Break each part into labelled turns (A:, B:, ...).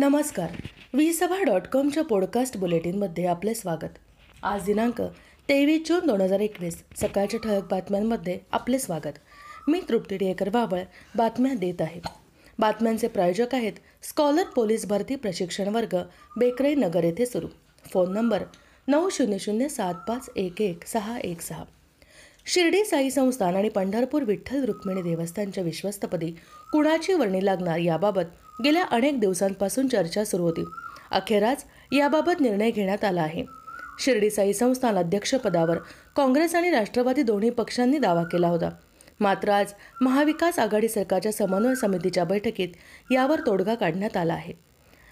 A: नमस्कार. विसभा डॉट कॉमच्या पॉडकास्ट बुलेटिनमध्ये आपले स्वागत. आज दिनांक तेवीस जून दोन हजार एकवीस सकाळच्या ठळक बातम्यांमध्ये आपले स्वागत. मी तृप्ती डेकर बाबळ बातम्या देत आहे. बातम्यांचे प्रायोजक आहेत स्कॉलर पोलीस भरती प्रशिक्षण वर्ग बेकरे नगर येथे सुरू. फोन नंबर नऊ शून्य शून्य सात पाच एक एक सहा एक सहा. शिर्डी साई संस्थान आणि पंढरपूर विठ्ठल रुक्मिणी देवस्थानच्या विश्वस्तपदी कुणाची वर्णी लागणार याबाबत गेल्या अनेक दिवसांपासून चर्चा सुरू होती. अखेराज याबाबत निर्णय घेण्यात आला आहे. शिर्डी साई संस्थान अध्यक्षपदावर काँग्रेस आणि राष्ट्रवादी दोन्ही पक्षांनी दावा केला होता. मात्र आज महाविकास आघाडी सरकारच्या समन्वय समितीच्या बैठकीत यावर तोडगा काढण्यात आला आहे.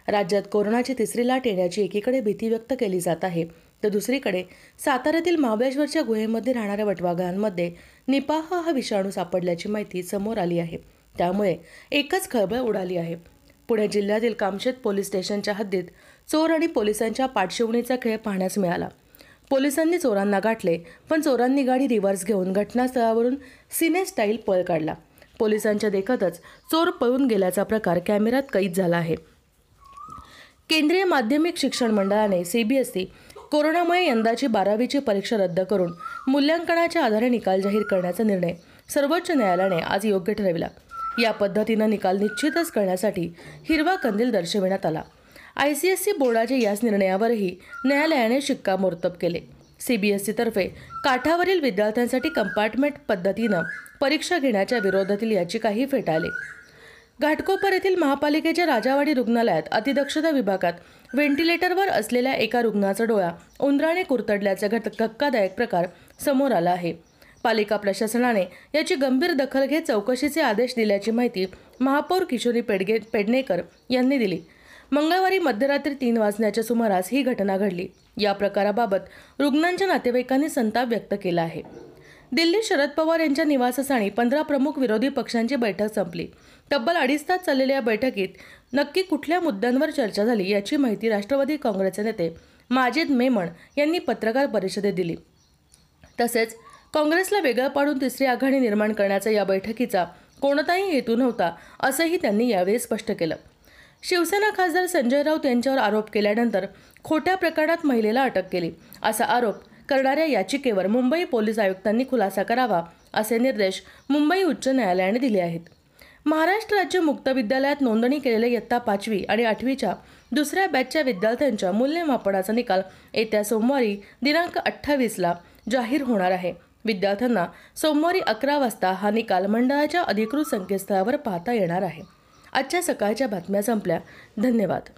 A: राज्यात कोरोनाची तिसरी लाट येण्याची एकीकडे भीती व्यक्त केली जात आहे तर दुसरीकडे साताऱ्यातील महाबळेश्वरच्या गुहेमध्ये राहणाऱ्या वटवाघळांमध्ये निपाह हा विषाणू सापडल्याची माहिती समोर आली आहे. त्यामुळे एकच खळबळ उडाली आहे. पुणे जिल्ह्यातील कामशेत पोलीस स्टेशनच्या हद्दीत चोर आणि पोलिसांच्या पाठशिवणीचा खेळ पाहण्यास मिळाला. पोलिसांनी चोरांना गाठले पण चोरांनी गाडी रिव्हर्स घेऊन घटनास्थळावरून सिने स्टाईल पळ काढला. पोलिसांच्या देखतच चोर पळून गेल्याचा प्रकार कॅमेऱ्यात कैद झाला आहे. केंद्रीय माध्यमिक शिक्षण मंडळाने सीबीएसई कोरोनामुळे यंदाची बारावीची परीक्षा रद्द करून मूल्यांकनाच्या आधारे निकाल जाहीर करण्याचा निर्णय सर्वोच्च न्यायालयाने आज योग्य ठरविला. या पद्धतीनं निकाल निश्चितच करण्यासाठी हिरवा कंदील दर्शविण्यात आला. आय सी एस सी बोर्डाच्या याच निर्णयावरही न्यायालयाने शिक्कामोर्तब केले. सीबीएसईतर्फे काठावरील विद्यार्थ्यांसाठी कंपार्टमेंट पद्धतीनं परीक्षा घेण्याच्या विरोधातील याचिकाही फेटाळली. घाटकोपर येथील महापालिकेच्या राजावाडी रुग्णालयात अतिदक्षता विभागात व्हेंटिलेटरवर असलेल्या एका रुग्णाचा डोळा उंदराने कुरतडल्याचा घट धक्कादायक प्रकार समोर आला आहे. पालिका प्रशासनाने याची गंभीर दखल घेत चौकशीचे आदेश दिल्याची माहिती महापौर किशोरी पेडगे पेडणेकर यांनी दिली. मंगळवारी मध्यरात्री तीन वाजण्याच्या सुमारास ही घटना घडली. या प्रकाराबाबत रुग्णांच्या नातेवाईकांनी संताप व्यक्त केला आहे. दिल्ली शरद पवार यांच्या निवासस्थानी पंधरा प्रमुख विरोधी पक्षांची बैठक संपली. तब्बल अडीच तास चाललेल्या या बैठकीत नक्की कुठल्या मुद्द्यांवर चर्चा झाली याची माहिती राष्ट्रवादी काँग्रेसचे नेते माजिद मेमण यांनी पत्रकार परिषदेत दिली. तसेच काँग्रेसला वेगळं पाडून तिसरी आघाडी निर्माण करण्याचा या बैठकीचा कोणताही हेतू नव्हता असंही त्यांनी यावेळी स्पष्ट केलं. शिवसेना खासदार संजय राऊत यांच्यावर आरोप केल्यानंतर खोट्या प्रकरणात महिलेला अटक केली. असा आरोप करणाऱ्या याचिकेवर मुंबई पोलीस आयुक्तांनी खुलासा करावा असे निर्देश मुंबई उच्च न्यायालयाने दिले आहेत. महाराष्ट्र राज्य मुक्त विद्यालयात नोंदणी केलेल्या इयत्ता पाचवी आणि आठवीच्या दुसऱ्या बॅचच्या विद्यार्थ्यांच्या मूल्यमापनाचा निकाल येत्या सोमवारी दिनांक अठ्ठावीसला जाहीर होणार आहे. विद्यार्थ्यांना सोमवारी अकरा वाजता हा निकाल मंडळाच्या अधिकृत संकेतस्थळावर पाहता येणार आहे. आजच्या सकाळच्या बातम्या संपल्या. धन्यवाद.